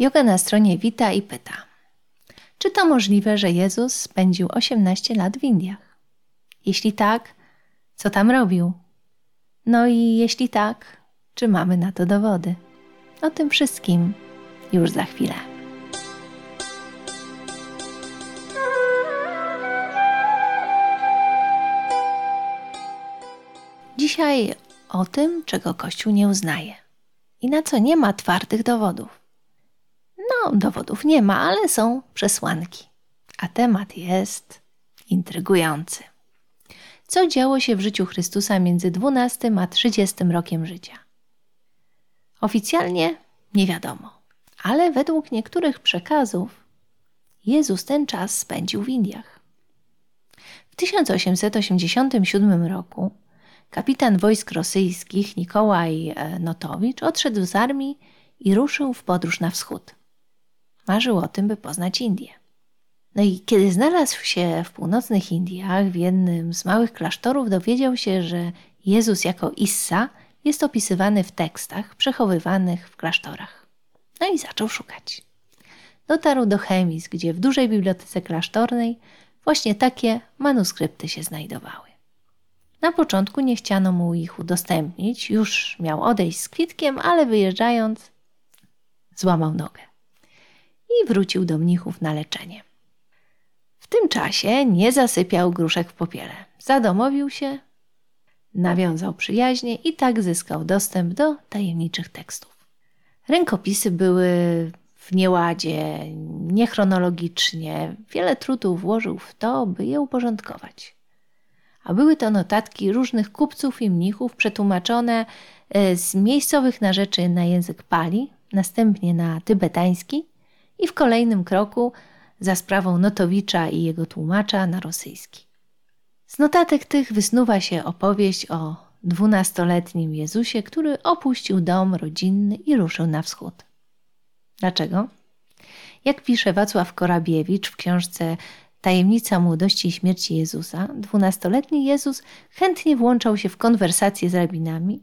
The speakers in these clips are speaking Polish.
Joga na stronie wita i pyta: Czy to możliwe, że Jezus spędził 18 lat w Indiach? Jeśli tak, co tam robił? No i jeśli tak, czy mamy na to dowody? O tym wszystkim już za chwilę. Dzisiaj o tym, czego Kościół nie uznaje i na co nie ma twardych dowodów. No, dowodów nie ma, ale są przesłanki. A temat jest intrygujący. Co działo się w życiu Chrystusa między 12 a 30 rokiem życia? Oficjalnie nie wiadomo, ale według niektórych przekazów Jezus ten czas spędził w Indiach. W 1887 roku kapitan wojsk rosyjskich Nikołaj e, Notowicz odszedł z armii i ruszył w podróż na wschód. Marzył o tym, by poznać Indię. No i kiedy znalazł się w północnych Indiach, w jednym z małych klasztorów, dowiedział się, że Jezus jako Issa jest opisywany w tekstach przechowywanych w klasztorach. No i zaczął szukać. Dotarł do Chemis, gdzie w dużej bibliotece klasztornej właśnie takie manuskrypty się znajdowały. Na początku nie chciano mu ich udostępnić, już miał odejść z kwitkiem, ale wyjeżdżając złamał nogę i wrócił do mnichów na leczenie. W tym czasie nie zasypiał gruszek w popiele. Zadomowił się, nawiązał przyjaźnie i tak zyskał dostęp do tajemniczych tekstów. Rękopisy były w nieładzie, niechronologicznie. Wiele trudu włożył w to, by je uporządkować. A były to notatki różnych kupców i mnichów przetłumaczone e, z miejscowych narzeczy na język pali, następnie na tybetański i w kolejnym kroku za sprawą Notowicza i jego tłumacza na rosyjski. Z notatek tych wysnuwa się opowieść o dwunastoletnim Jezusie, który opuścił dom rodzinny i ruszył na wschód. Dlaczego? Jak pisze Wacław Korabiewicz w książce Tajemnica młodości i śmierci Jezusa, dwunastoletni Jezus chętnie włączał się w konwersacje z rabinami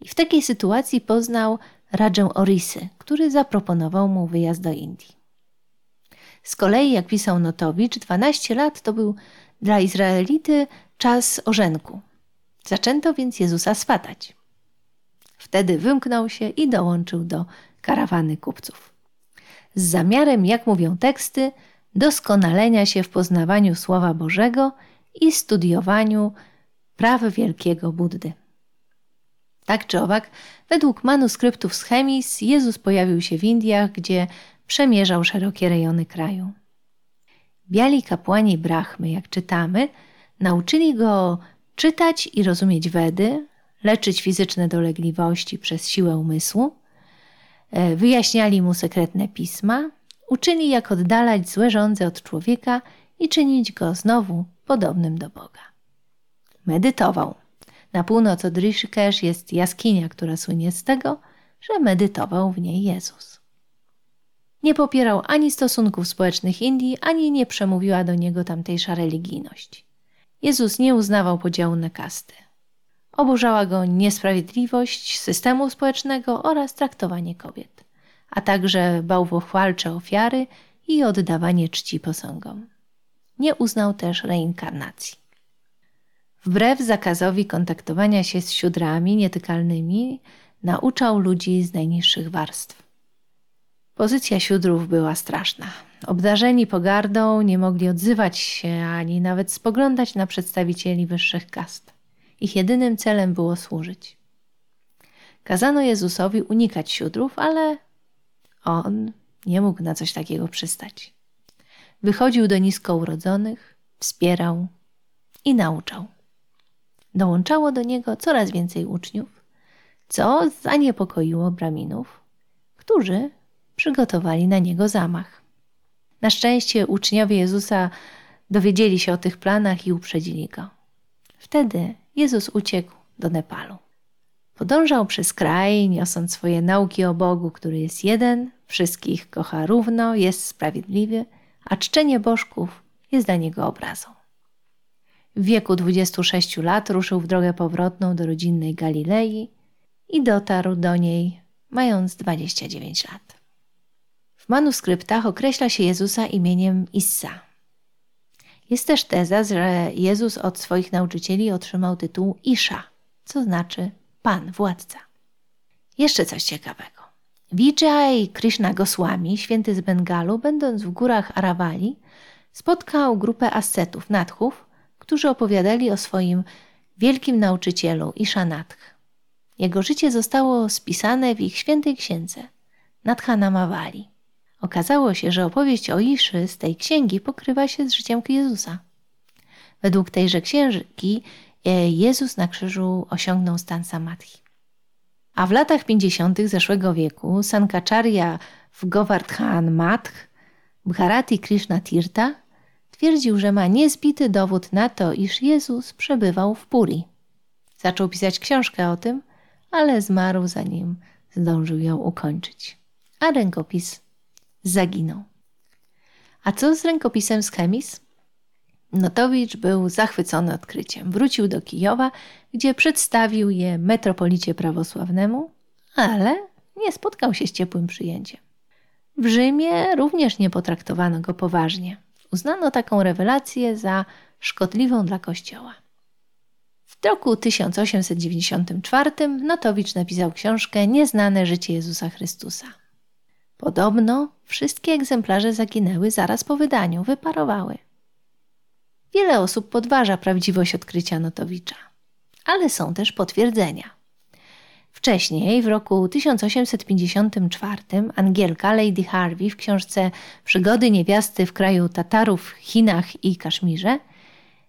i w takiej sytuacji poznał Radżę Orisy, który zaproponował mu wyjazd do Indii. Z kolei, jak pisał Notowicz, 12 lat to był dla Izraelity czas orzenku. Zaczęto więc Jezusa swatać. Wtedy wymknął się i dołączył do karawany kupców. Z zamiarem, jak mówią teksty, doskonalenia się w poznawaniu Słowa Bożego i studiowaniu praw wielkiego Buddy. Tak czy owak, według manuskryptów z Chemis Jezus pojawił się w Indiach, gdzie przemierzał szerokie rejony kraju. Biali kapłani Brahmy, jak czytamy, nauczyli go czytać i rozumieć Wedy, leczyć fizyczne dolegliwości przez siłę umysłu, e, wyjaśniali mu sekretne pisma, uczyli jak oddalać złe żądze od człowieka i czynić go znowu podobnym do Boga. Medytował. Na północ od Rishikesh jest jaskinia, która słynie z tego, że medytował w niej Jezus. Nie popierał ani stosunków społecznych Indii, ani nie przemówiła do niego tamtejsza religijność. Jezus nie uznawał podziału na kasty. Oburzała go niesprawiedliwość systemu społecznego oraz traktowanie kobiet, a także bałwochwalcze ofiary i oddawanie czci posągom. Nie uznał też reinkarnacji. Wbrew zakazowi kontaktowania się z siódrami nietykalnymi, nauczał ludzi z najniższych warstw. Pozycja siódrów była straszna. Obdarzeni pogardą nie mogli odzywać się ani nawet spoglądać na przedstawicieli wyższych kast. Ich jedynym celem było służyć. Kazano Jezusowi unikać siódrów, ale on nie mógł na coś takiego przystać. Wychodził do nisko urodzonych, wspierał i nauczał. Dołączało do niego coraz więcej uczniów, co zaniepokoiło braminów, którzy przygotowali na niego zamach. Na szczęście uczniowie Jezusa dowiedzieli się o tych planach i uprzedzili go. Wtedy Jezus uciekł do Nepalu. Podążał przez kraj, niosąc swoje nauki o Bogu, który jest jeden, wszystkich kocha równo, jest sprawiedliwy, a czczenie bożków jest dla niego obrazą. W wieku 26 lat ruszył w drogę powrotną do rodzinnej Galilei i dotarł do niej mając 29 lat. W manuskryptach określa się Jezusa imieniem Issa. Jest też teza, że Jezus od swoich nauczycieli otrzymał tytuł Isza, co znaczy Pan, władca. Jeszcze coś ciekawego. Vijay Krishna Goswami, święty z Bengalu, będąc w górach Arawali, spotkał grupę ascetów, nadchów, którzy opowiadali o swoim wielkim nauczycielu Ishanatch. Jego życie zostało spisane w ich świętej księdze Nadhanamawali. Okazało się, że opowieść o Iszy z tej księgi pokrywa się z życiem Jezusa. Według tejże księgi e, Jezus na krzyżu osiągnął stan samadhi. A w latach 50. zeszłego wieku Sankacharya w Govardhan Math Bharati Krishna Tirtha twierdził, że ma niezbity dowód na to, iż Jezus przebywał w Puri. Zaczął pisać książkę o tym, ale zmarł zanim zdążył ją ukończyć. A rękopis zaginął. A co z rękopisem z Chemis? Notowicz był zachwycony odkryciem. Wrócił do Kijowa, gdzie przedstawił je metropolicie prawosławnemu, ale nie spotkał się z ciepłym przyjęciem. W Rzymie również nie potraktowano go poważnie. Uznano taką rewelację za szkodliwą dla Kościoła. W roku 1894 Notowicz napisał książkę Nieznane życie Jezusa Chrystusa. Podobno wszystkie egzemplarze zaginęły zaraz po wydaniu, wyparowały. Wiele osób podważa prawdziwość odkrycia Notowicza, ale są też potwierdzenia. Wcześniej, w roku 1854, Angielka Lady Harvey w książce Przygody niewiasty w kraju Tatarów, Chinach i Kaszmirze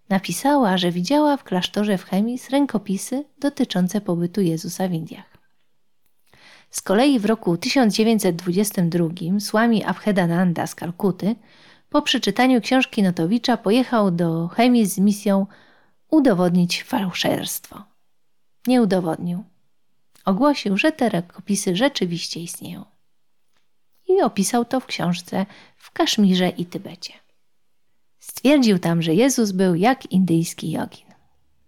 napisała, że widziała w klasztorze w Chemis rękopisy dotyczące pobytu Jezusa w Indiach. Z kolei w roku 1922 Swami Abhedananda z Kalkuty po przeczytaniu książki Notowicza pojechał do Chemis z misją udowodnić fałszerstwo. Nie udowodnił. Ogłosił, że te rękopisy rzeczywiście istnieją. I opisał to w książce w Kaszmirze i Tybecie. Stwierdził tam, że Jezus był jak indyjski jogin.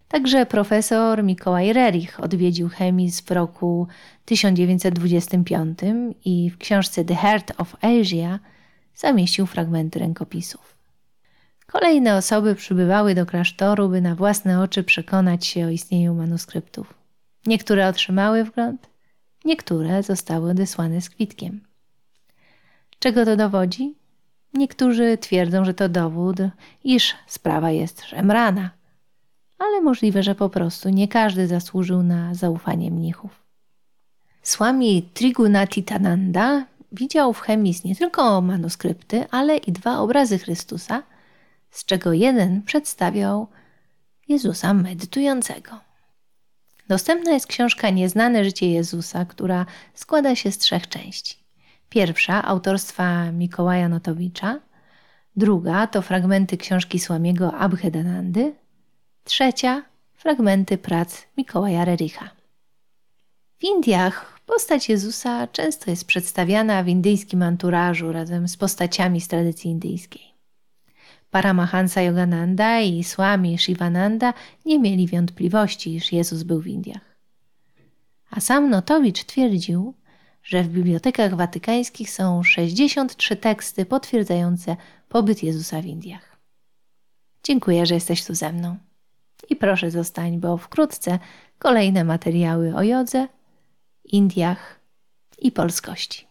Także profesor Mikołaj Rerich odwiedził Chemis w roku 1925 i w książce The Heart of Asia zamieścił fragmenty rękopisów. Kolejne osoby przybywały do klasztoru, by na własne oczy przekonać się o istnieniu manuskryptów. Niektóre otrzymały wgląd, niektóre zostały odesłane z kwitkiem. Czego to dowodzi? Niektórzy twierdzą, że to dowód, iż sprawa jest szemrana, ale możliwe, że po prostu nie każdy zasłużył na zaufanie mnichów. Swami Trigunatitananda widział w Chemis nie tylko manuskrypty, ale i dwa obrazy Chrystusa, z czego jeden przedstawiał Jezusa medytującego. Dostępna jest książka Nieznane życie Jezusa, która składa się z trzech części. Pierwsza autorstwa Mikołaja Notowicza, druga to fragmenty książki Słamiego Abhedanandy, trzecia fragmenty prac Mikołaja Rericha. W Indiach postać Jezusa często jest przedstawiana w indyjskim anturażu razem z postaciami z tradycji indyjskiej. Paramahansa Yogananda i Swami Shivananda nie mieli wątpliwości, iż Jezus był w Indiach. A sam Notowicz twierdził, że w bibliotekach watykańskich są 63 teksty potwierdzające pobyt Jezusa w Indiach. Dziękuję, że jesteś tu ze mną. I proszę zostań, bo wkrótce kolejne materiały o jodze, Indiach i polskości.